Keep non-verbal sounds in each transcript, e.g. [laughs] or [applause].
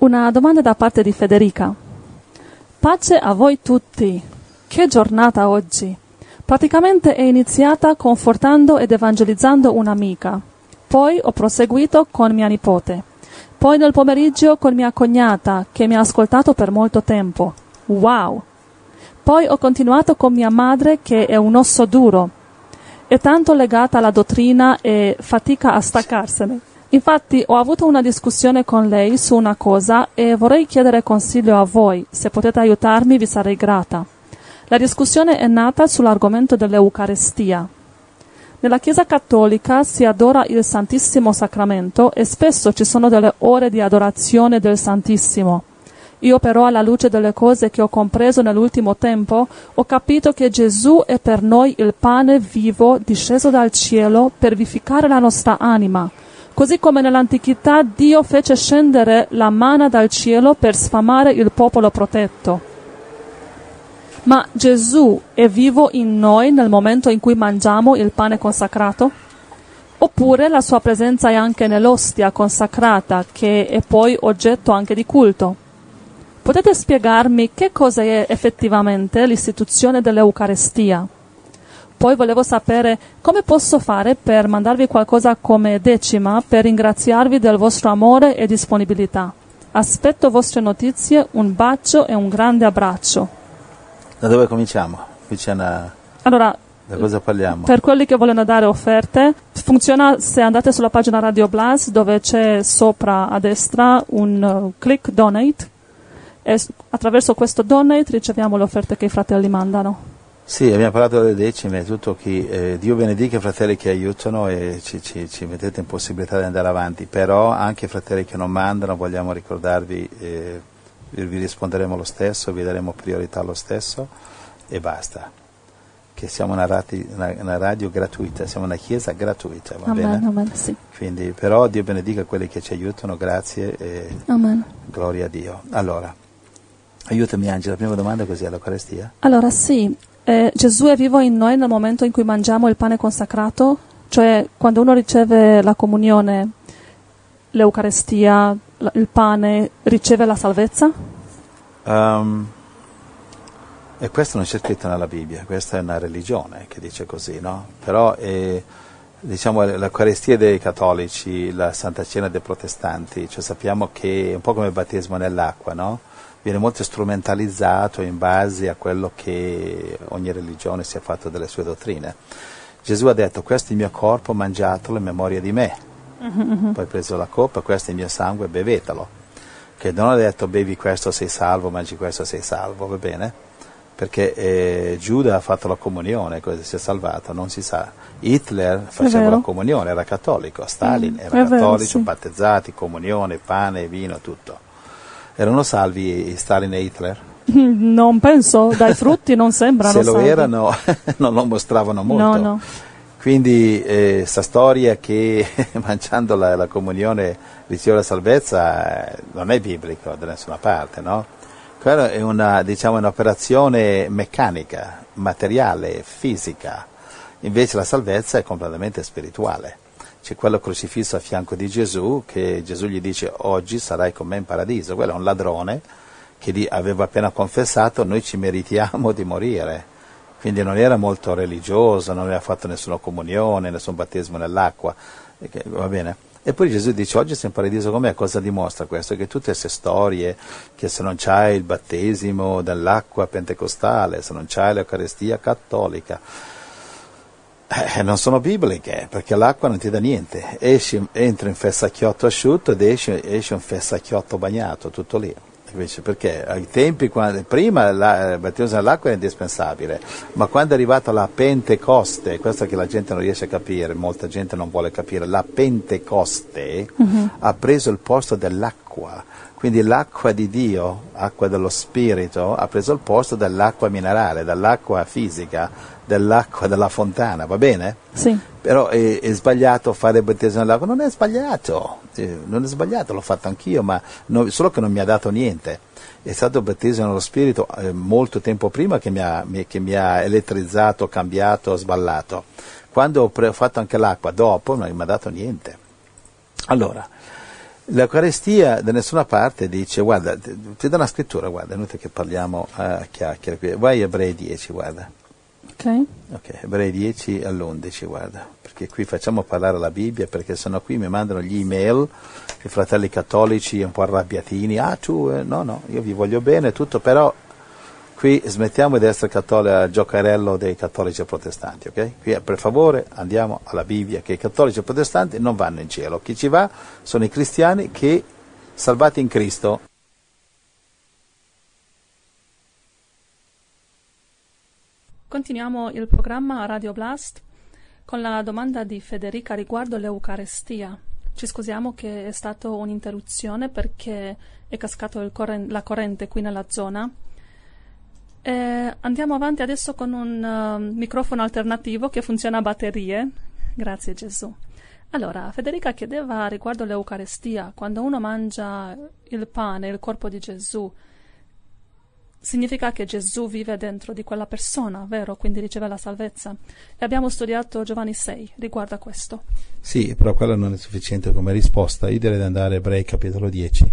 Una domanda da parte di Federica. Pace a voi tutti. Che giornata oggi. Praticamente è iniziata confortando ed evangelizzando un'amica. Poi ho proseguito con mia nipote. Poi nel pomeriggio con mia cognata, che mi ha ascoltato per molto tempo. Wow! Poi ho continuato con mia madre, che è un osso duro. È tanto legata alla dottrina e fatica a staccarsene. Infatti ho avuto una discussione con lei su una cosa e vorrei chiedere consiglio a voi. Se potete aiutarmi vi sarei grata. La discussione è nata sull'argomento dell'Eucarestia. Nella Chiesa cattolica si adora il Santissimo Sacramento e spesso ci sono delle ore di adorazione del Santissimo. Io però, alla luce delle cose che ho compreso nell'ultimo tempo, ho capito che Gesù è per noi il pane vivo disceso dal cielo per vivificare la nostra anima, così come nell'antichità Dio fece scendere la manna dal cielo per sfamare il popolo protetto. Ma Gesù è vivo in noi nel momento in cui mangiamo il pane consacrato? Oppure la sua presenza è anche nell'ostia consacrata, che è poi oggetto anche di culto? Potete spiegarmi che cosa è effettivamente l'istituzione dell'Eucarestia? Poi volevo sapere come posso fare per mandarvi qualcosa come decima per ringraziarvi del vostro amore e disponibilità. Aspetto vostre notizie, un bacio e un grande abbraccio. Da dove cominciamo? Qui c'è una... Allora, da cosa parliamo? Per quelli che vogliono dare offerte, funziona se andate sulla pagina Radio Blast dove c'è sopra a destra un uh, click donate e attraverso questo donate riceviamo le offerte che i fratelli mandano. Sì, abbiamo parlato delle decime, tutto chi, eh, Dio benedica i fratelli che aiutano e ci, ci, ci, mettete in possibilità di andare avanti, però anche i fratelli che non mandano vogliamo ricordarvi eh, vi risponderemo lo stesso, vi daremo priorità lo stesso e basta. Che siamo una, rati, una, una radio gratuita, siamo una chiesa gratuita, va amen, bene? Amen, sì. Quindi, però Dio benedica quelli che ci aiutano, grazie e amen. gloria a Dio. Allora, aiutami Angela, prima domanda così all'Eucarestia. Allora sì, eh, Gesù è vivo in noi nel momento in cui mangiamo il pane consacrato, cioè quando uno riceve la comunione, l'Eucarestia, il pane riceve la salvezza? Um, e questo non c'è scritto nella Bibbia, questa è una religione che dice così, no? Però è, diciamo, l'Eucaristia dei cattolici, la Santa Cena dei protestanti, cioè sappiamo che è un po' come il battesimo nell'acqua, no? Viene molto strumentalizzato in base a quello che ogni religione si è fatto delle sue dottrine. Gesù ha detto questo è il mio corpo, mangiatelo in memoria di me. Mm-hmm. Poi ha preso la coppa, questo è il mio sangue, bevetelo. Che non ha detto bevi questo sei salvo, mangi questo sei salvo, va bene? Perché eh, Giuda ha fatto la comunione, così si è salvato, non si sa. Hitler faceva la comunione, era cattolico, Stalin mm, era cattolico, vero, sì. battezzati, comunione, pane, vino, tutto. Erano salvi Stalin e Hitler? [laughs] Non penso, dai frutti non sembrano Se lo salvi. erano, [laughs] non lo mostravano molto. No, no. Quindi questa eh, storia che [laughs] mangiando la, la comunione riceve la salvezza eh, non è biblico da nessuna parte, no? Quella è una, diciamo, un'operazione meccanica, materiale, fisica. Invece la salvezza è completamente spirituale. C'è quello crocifisso a fianco di Gesù che Gesù gli dice oggi sarai con me in paradiso. Quello è un ladrone che aveva appena confessato noi ci meritiamo di morire quindi non era molto religioso, non aveva fatto nessuna comunione, nessun battesimo nell'acqua, va bene? E poi Gesù dice oggi sei in paradiso con me, cosa dimostra questo? Che tutte queste storie, che se non c'hai il battesimo dell'acqua pentecostale, se non c'hai l'Eucaristia cattolica, eh, non sono bibliche, perché l'acqua non ti dà niente, esci, entri in fessacchiotto asciutto ed esci, esci un fessacchiotto bagnato, tutto lì. Invece perché ai tempi, quando, prima la, il battesimo nell'acqua è indispensabile, ma quando è arrivata la Pentecoste, questo che la gente non riesce a capire, molta gente non vuole capire, la Pentecoste uh-huh. ha preso il posto dell'acqua, quindi l'acqua di Dio, acqua dello Spirito, ha preso il posto dell'acqua minerale, dell'acqua fisica, dell'acqua della fontana, va bene? Sì. Però è, è sbagliato fare il battesimo nell'acqua, non è sbagliato, eh, non è sbagliato, l'ho fatto anch'io, ma no, solo che non mi ha dato niente. È stato il battesimo nello Spirito eh, molto tempo prima che mi, ha, mi, che mi, ha, elettrizzato, cambiato, sballato. Quando ho, pre- ho fatto anche l'acqua dopo non mi ha dato niente. Allora, L'Eucaristia da nessuna parte dice, guarda, ti, do una scrittura, guarda, è inutile che parliamo a chiacchiere qui, vai a Ebrei 10, guarda. Ok. Ok, Ebrei 10 all'11, guarda, perché qui facciamo parlare la Bibbia, perché sennò qui mi mandano gli email, i fratelli cattolici un po' arrabbiatini, ah tu, eh, no, no, io vi voglio bene, tutto, però qui smettiamo di essere cattolici, giocarello dei cattolici e protestanti, ok? Qui per favore andiamo alla Bibbia, che i cattolici e protestanti non vanno in cielo, chi ci va sono i cristiani che, salvati in Cristo, Continuiamo il programma Radio Blast con la domanda di Federica riguardo l'Eucarestia. Ci scusiamo che è stata un'interruzione perché è cascato corren- la corrente qui nella zona. E andiamo avanti adesso con un uh, microfono alternativo che funziona a batterie. Grazie Gesù. Allora, Federica chiedeva riguardo l'Eucarestia, quando uno mangia il pane, il corpo di Gesù, significa che Gesù vive dentro di quella persona, vero? Quindi riceve la salvezza. E abbiamo studiato Giovanni 6 riguardo a questo. Sì, però quello non è sufficiente come risposta. Io direi di andare a Ebrei capitolo 10,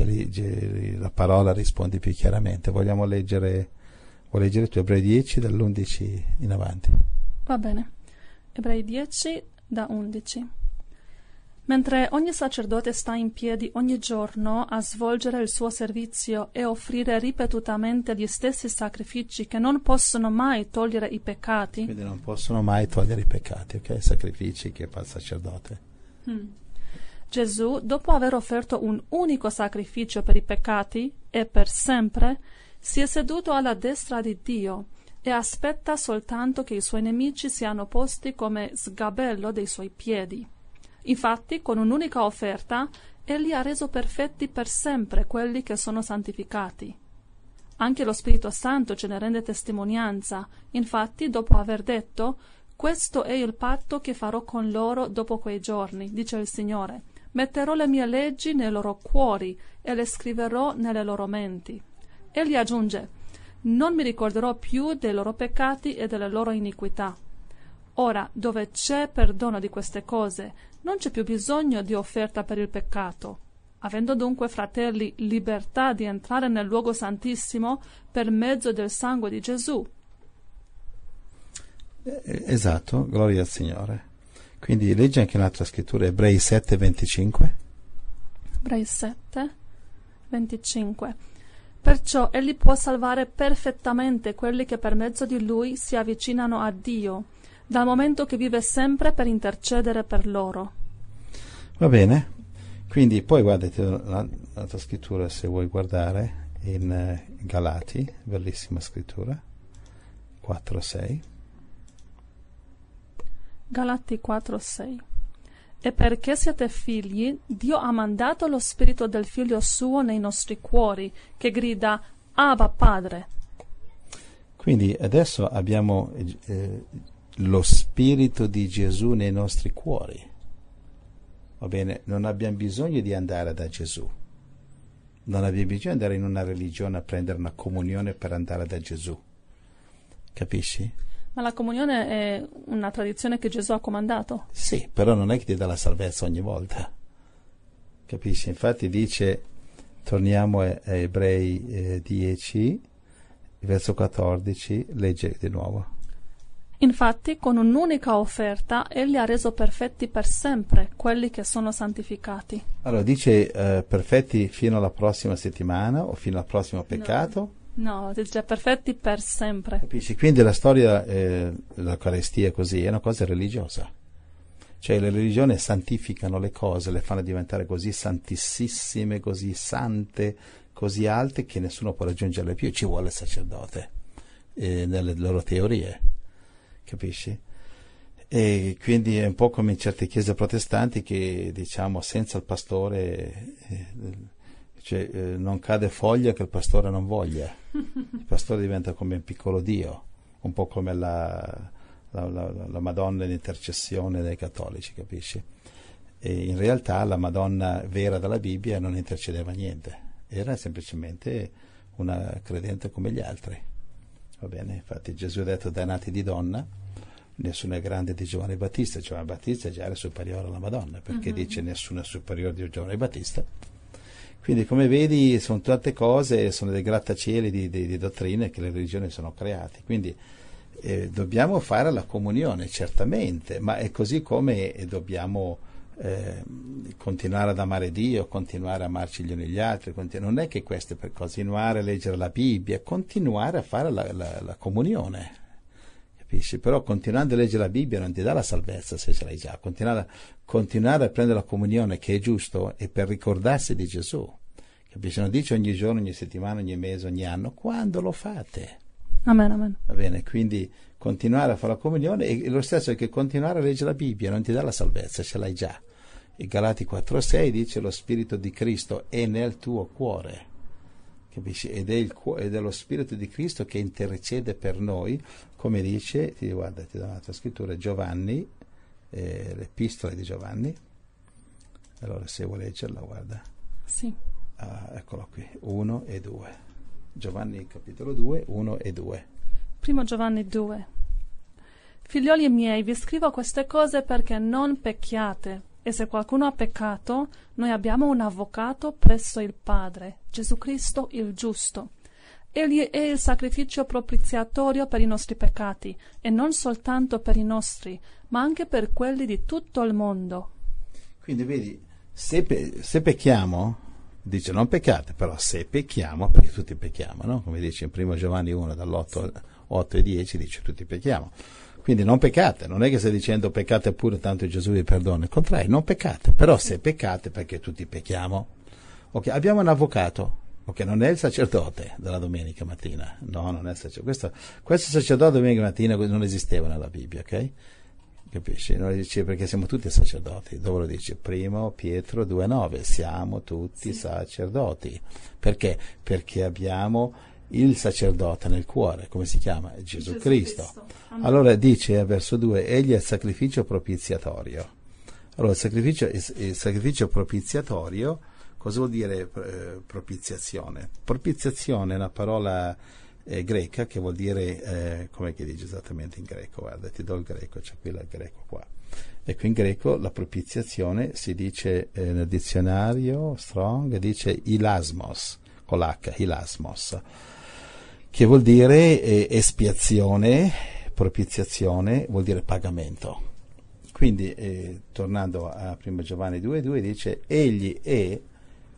che lì la parola risponde più chiaramente. Vogliamo leggere, vuoi leggere tu Ebrei 10 dall'11 in avanti? Va bene. Ebrei 10 da 11. Mentre ogni sacerdote sta in piedi ogni giorno a svolgere il suo servizio e offrire ripetutamente gli stessi sacrifici che non possono mai togliere i peccati. Quindi non possono mai togliere i peccati, ok? Sacrifici che fa il sacerdote. Hmm. Gesù, dopo aver offerto un unico sacrificio per i peccati e per sempre, si è seduto alla destra di Dio e aspetta soltanto che i suoi nemici siano posti come sgabello dei suoi piedi. Infatti, con un'unica offerta, egli ha reso perfetti per sempre quelli che sono santificati. Anche lo Spirito Santo ce ne rende testimonianza. Infatti, dopo aver detto Questo è il patto che farò con loro dopo quei giorni, dice il Signore. Metterò le mie leggi nei loro cuori e le scriverò nelle loro menti. Egli aggiunge Non mi ricorderò più dei loro peccati e delle loro iniquità. Ora, dove c'è perdono di queste cose, non c'è più bisogno di offerta per il peccato. Avendo dunque, fratelli, libertà di entrare nel luogo santissimo per mezzo del sangue di Gesù. Eh, esatto, gloria al Signore. Quindi leggi anche un'altra scrittura, Ebrei 7, 25. Ebrei 7, 25. Perciò egli può salvare perfettamente quelli che per mezzo di lui si avvicinano a Dio dal momento che vive sempre per intercedere per loro. Va bene, quindi poi guardate l'altra scrittura se vuoi guardare in eh, Galati, bellissima scrittura, 4-6. Galati 4-6 E perché siete figli, Dio ha mandato lo spirito del figlio suo nei nostri cuori, che grida Abba Padre. Quindi adesso abbiamo eh, lo Spirito di Gesù nei nostri cuori. Va bene, non abbiamo bisogno di andare da Gesù. Non abbiamo bisogno di andare in una religione a prendere una comunione per andare da Gesù. Capisci? Ma la comunione è una tradizione che Gesù ha comandato. Sì, però non è che ti dà la salvezza ogni volta. Capisci? Infatti dice, torniamo a Ebrei eh, 10, verso 14, legge di nuovo. Infatti, con un'unica offerta, egli ha reso perfetti per sempre quelli che sono santificati. Allora, dice eh, perfetti fino alla prossima settimana o fino al prossimo peccato? No, no dice perfetti per sempre. Capisci? Quindi la storia eh, dell'Eucaristia così è una cosa religiosa. Cioè le religioni santificano le cose, le fanno diventare così santissime, così sante, così alte che nessuno può raggiungerle più. Ci vuole il sacerdote eh, nelle loro teorie capisci? E quindi è un po' come in certe chiese protestanti che diciamo senza il pastore eh, cioè, eh, non cade foglia che il pastore non voglia. Il pastore diventa come un piccolo Dio, un po' come la, la, la, la Madonna in intercessione dei cattolici, capisci? E in realtà la Madonna vera della Bibbia non intercedeva niente, era semplicemente una credente come gli altri. Va bene? Infatti Gesù ha detto dai nati di donna nessuno è grande di Giovanni Battista, Giovanni Battista già era superiore alla Madonna, perché uh-huh. dice nessuno è superiore di Giovanni Battista. Quindi come vedi sono tante cose, sono dei grattacieli di, di, di dottrine che le religioni sono create. Quindi eh, dobbiamo fare la comunione, certamente, ma è così come dobbiamo eh, continuare ad amare Dio, continuare a amarci gli uni gli altri. Continu- non è che questo è per continuare a leggere la Bibbia, continuare a fare la, la, la comunione. Capisci? Però continuando a leggere la Bibbia non ti dà la salvezza se ce l'hai già. Continuare, continuare a prendere la comunione che è giusto è per ricordarsi di Gesù. Capisci? Non dice ogni giorno, ogni settimana, ogni mese, ogni anno, quando lo fate. Amen, amen. Va bene, quindi continuare a fare la comunione e lo stesso è che continuare a leggere la Bibbia non ti dà la salvezza, ce l'hai già. E Galati 4.6 dice lo Spirito di Cristo è nel tuo cuore. Capisci? Ed è, il, ed è lo Spirito di Cristo che intercede per noi, come dice, ti, guarda, ti do un'altra scrittura, Giovanni, eh, l'epistola di Giovanni. Allora se vuoi leggerla, guarda. Sì. Ah, eccolo qui, 1 e 2. Giovanni capitolo 2, 1 e 2. Primo Giovanni 2. Figlioli miei, vi scrivo queste cose perché non pecchiate. E se qualcuno ha peccato, noi abbiamo un avvocato presso il Padre, Gesù Cristo il giusto. Egli è il sacrificio propiziatorio per i nostri peccati, e non soltanto per i nostri, ma anche per quelli di tutto il mondo. Quindi vedi, se, pe- se pecchiamo, dice non peccate, però se pecchiamo, perché tutti pecchiamo, no? come dice in 1 Giovanni 1 dall'8 8 e 10 dice tutti pecchiamo. Quindi non peccate, non è che stai dicendo peccate pure tanto Gesù vi perdona, il contrario, non peccate, però se peccate perché tutti pecchiamo. Okay, abbiamo un avvocato, ok, non è il sacerdote della domenica mattina, no, non è il sacerdote, questo, questo sacerdote domenica mattina non esisteva nella Bibbia, ok? Capisci? Non dice perché siamo tutti sacerdoti. Dove lo dice? Primo Pietro 2,9. Siamo tutti sì. sacerdoti. Perché? Perché abbiamo il sacerdote nel cuore. Come si chiama? Gesù, Gesù Cristo. Cristo. Allora dice a verso 2: Egli è il sacrificio propiziatorio. Allora, il sacrificio, il sacrificio propiziatorio, cosa vuol dire eh, propiziazione? Propiziazione è una parola eh, greca che vuol dire, eh, come che dice esattamente in greco? Guarda, ti do il greco, c'è qui il greco qua. Ecco, in greco la propiziazione si dice eh, nel dizionario Strong, dice ilasmos, con l'H, ilasmos, che vuol dire eh, espiazione, propiziazione, vuol dire pagamento. Quindi, eh, tornando a 1 Giovanni 2,2, dice, egli è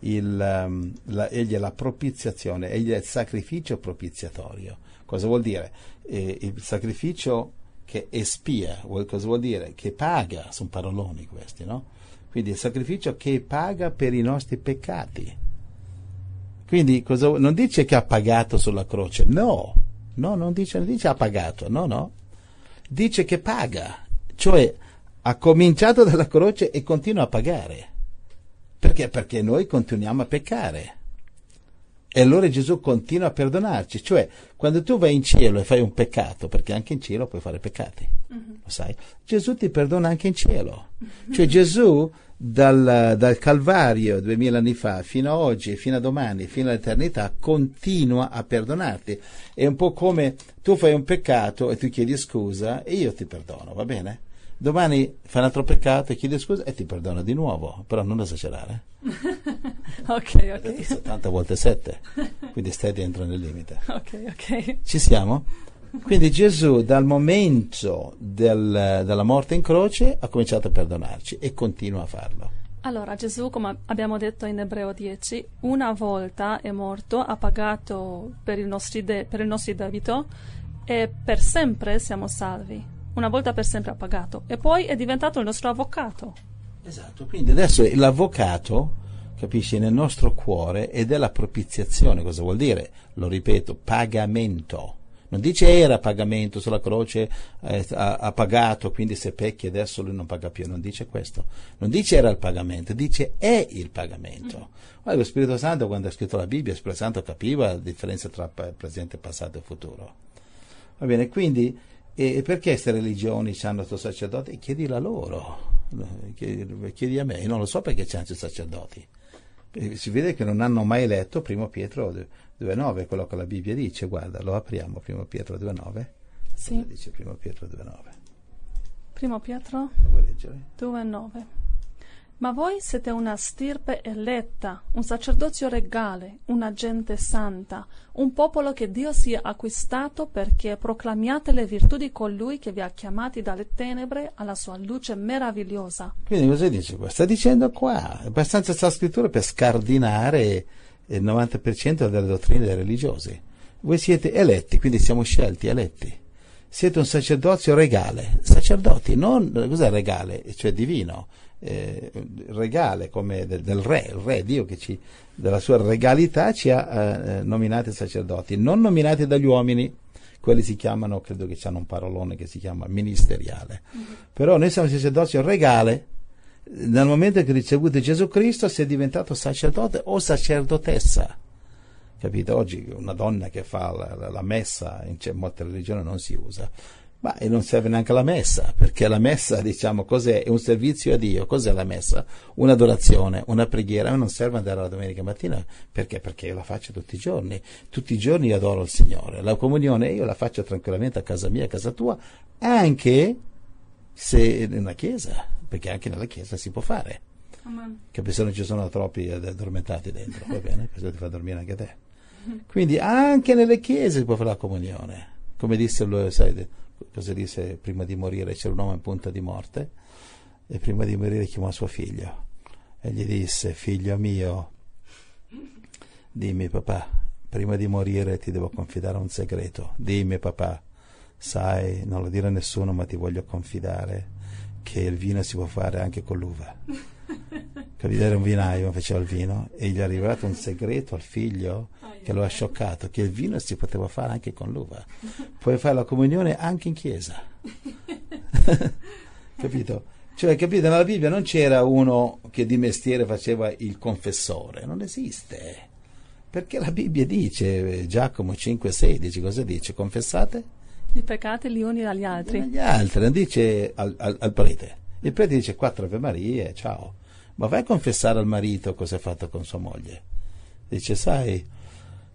il, um, la, egli è la propiziazione, egli è il sacrificio propiziatorio. Cosa vuol dire? Eh, il sacrificio che espia, cosa vuol dire? Che paga, sono paroloni questi, no? Quindi il sacrificio che paga per i nostri peccati. Quindi cosa, non dice che ha pagato sulla croce, no, no, non dice, non dice ha pagato, no, no, dice che paga, cioè ha cominciato dalla croce e continua a pagare. Perché? Perché noi continuiamo a peccare. E allora Gesù continua a perdonarci. Cioè, quando tu vai in cielo e fai un peccato, perché anche in cielo puoi fare peccati, uh-huh. lo sai? Gesù ti perdona anche in cielo. Cioè Gesù dal, dal, Calvario duemila anni fa fino a oggi, fino a domani, fino all'eternità, continua a perdonarti. È un po' come tu fai un peccato e tu chiedi scusa e io ti perdono, va bene? Domani fai un altro peccato e chiedi scusa e ti perdono di nuovo, però non esagerare. [laughs] ok, ok. 70 volte 7, quindi stai dentro nel limite. Ok, ok. Ci siamo? Quindi Gesù dal momento del, della morte in croce ha cominciato a perdonarci e continua a farlo. Allora Gesù, come abbiamo detto in Ebreo 10, una volta è morto, ha pagato per il, de- per il nostro debito e per sempre siamo salvi una volta per sempre ha pagato e poi è diventato il nostro avvocato. Esatto, quindi adesso l'avvocato, capisci, nel nostro cuore ed è la propiziazione, cosa vuol dire? Lo ripeto, pagamento. Non dice era pagamento sulla croce, eh, ha, ha, pagato, quindi se pecchi adesso lui non paga più, non dice questo. Non dice era il pagamento, dice è il pagamento. Mm-hmm. Guarda, lo Spirito Santo quando ha scritto la Bibbia, lo Spirito Santo capiva la differenza tra presente, passato e futuro. Va bene, quindi e perché queste religioni hanno questo sacerdote? Chiedila loro, chiedi a me, io non lo so perché c'hanno questi sacerdoti. Si vede che non hanno mai letto primo Pietro 2,9, quello che la Bibbia dice, guarda, lo apriamo, primo Pietro 2,9. Sì. Dice primo Pietro 2,9. Primo Pietro Lo vuoi leggere? 2,9. Ma voi siete una stirpe eletta, un sacerdozio regale, una gente santa, un popolo che Dio si è acquistato perché proclamiate le virtù di colui che vi ha chiamati dalle tenebre alla sua luce meravigliosa. Quindi cosa dice qua? Sta dicendo qua, è abbastanza sta scrittura per scardinare il 90% delle dottrine religiose. Voi siete eletti, quindi siamo scelti, eletti. Siete un sacerdozio regale, sacerdoti, non cos'è regale? Cioè divino, eh, regale come del, del, re, il re Dio che ci, della sua regalità ci ha eh, nominati sacerdoti, non nominati dagli uomini, quelli si chiamano, credo che hanno un parolone che si chiama ministeriale, mm-hmm. però noi siamo sacerdozio regale, nel momento che ricevute Gesù Cristo è diventato sacerdote o sacerdotessa. Capito? Oggi una donna che fa la, la, la messa in molte religioni non si usa. Ma non serve neanche la messa, perché la messa, diciamo, cos'è? È un servizio a Dio. Cos'è la messa? Un'adorazione, una preghiera. Non serve andare la domenica mattina, perché? Perché io la faccio tutti i giorni. Tutti i giorni io adoro il Signore. La comunione io la faccio tranquillamente a casa mia, a casa tua, anche se una chiesa, perché anche nella chiesa si può fare. Amen. Che se non ci sono troppi addormentati dentro, va bene? [laughs] Questo ti fa dormire anche te. Quindi anche nelle chiese si può fare la comunione. Come disse lui, sai, cosa disse prima di morire? C'era un uomo in punta di morte e prima di morire chiamò suo figlio e gli disse, figlio mio, dimmi papà, prima di morire ti devo confidare un segreto. Dimmi papà, sai, non lo dire a nessuno, ma ti voglio confidare che il vino si può fare anche con l'uva. [laughs] Capito? Era un vinaio, faceva il vino e gli è arrivato un segreto al figlio che lo ha scioccato, che il vino si poteva fare anche con l'uva. Puoi fare la comunione anche in chiesa. [laughs] capito? Cioè, capito, nella Bibbia non c'era uno che di mestiere faceva il confessore, non esiste. Perché la Bibbia dice, Giacomo 5,16, cosa dice? Confessate? I peccati gli uni dagli altri. Agli altri, dice al, al, al prete. Il prete dice quattro Ave Marie, ciao. Ma vai a confessare al marito cosa ha fatto con sua moglie. Dice, sai,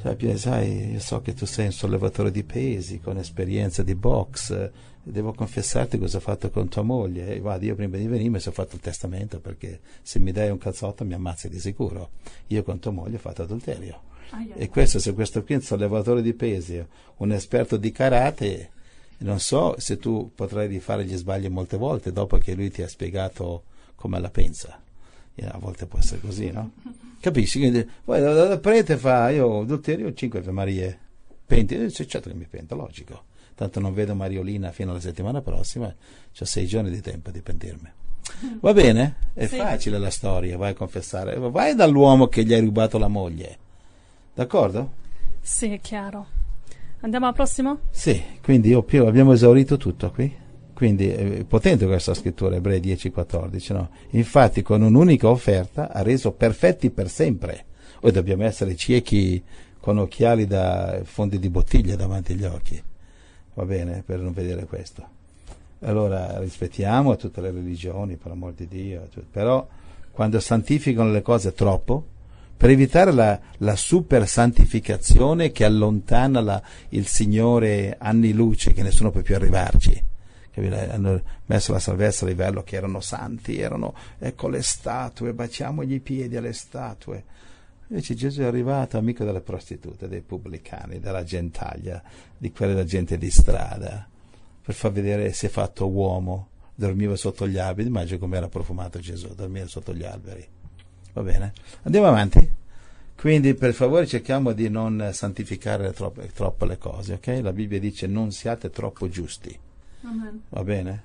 sai, sai, io so che tu sei un sollevatore di pesi, con esperienza di box, devo confessarti cosa hai fatto con tua moglie. E guarda, io prima di venire mi sono fatto il testamento perché se mi dai un cazzotto mi ammazzi di sicuro. Io con tua moglie ho fatto adulterio. E questo, se questo qui è un sollevatore di pesi, un esperto di karate, non so se tu potrai rifare gli sbagli molte volte dopo che lui ti ha spiegato come la pensa. E a volte può essere così, no? [laughs] Capisci? Quindi, poi il prete fa, io adulterio 5 Ave Marie, penti, certo che mi pento, logico. Tanto non vedo Mariolina fino alla settimana prossima, ho sei giorni di tempo di pentirmi. [laughs] Va bene? È sì. facile la storia, vai a confessare. Vai dall'uomo che gli hai rubato la moglie D'accordo? Sì, è chiaro. Andiamo al prossimo? Sì, quindi io più abbiamo esaurito tutto qui. Quindi è potente questa scrittura, Ebrei 10-14, no? Infatti con un'unica offerta ha reso perfetti per sempre. Ora dobbiamo essere ciechi con occhiali da fondi di bottiglia davanti agli occhi, va bene, per non vedere questo. Allora rispettiamo tutte le religioni, per amor di Dio, però quando santificano le cose troppo, per evitare la, la super santificazione che allontana la, il Signore anni luce, che nessuno può più arrivarci. Hanno messo la salvezza a livello che erano santi, erano, ecco le statue, baciamogli i piedi alle statue. Invece Gesù è arrivato amico delle prostitute, dei pubblicani, della gentaglia, di quella della gente di strada, per far vedere se è fatto uomo, dormiva sotto gli alberi, immagino come era profumato Gesù, dormiva sotto gli alberi. Va bene? Andiamo avanti. Quindi per favore cerchiamo di non santificare troppo, troppo le cose, ok? La Bibbia dice non siate troppo giusti. Amen. Va bene?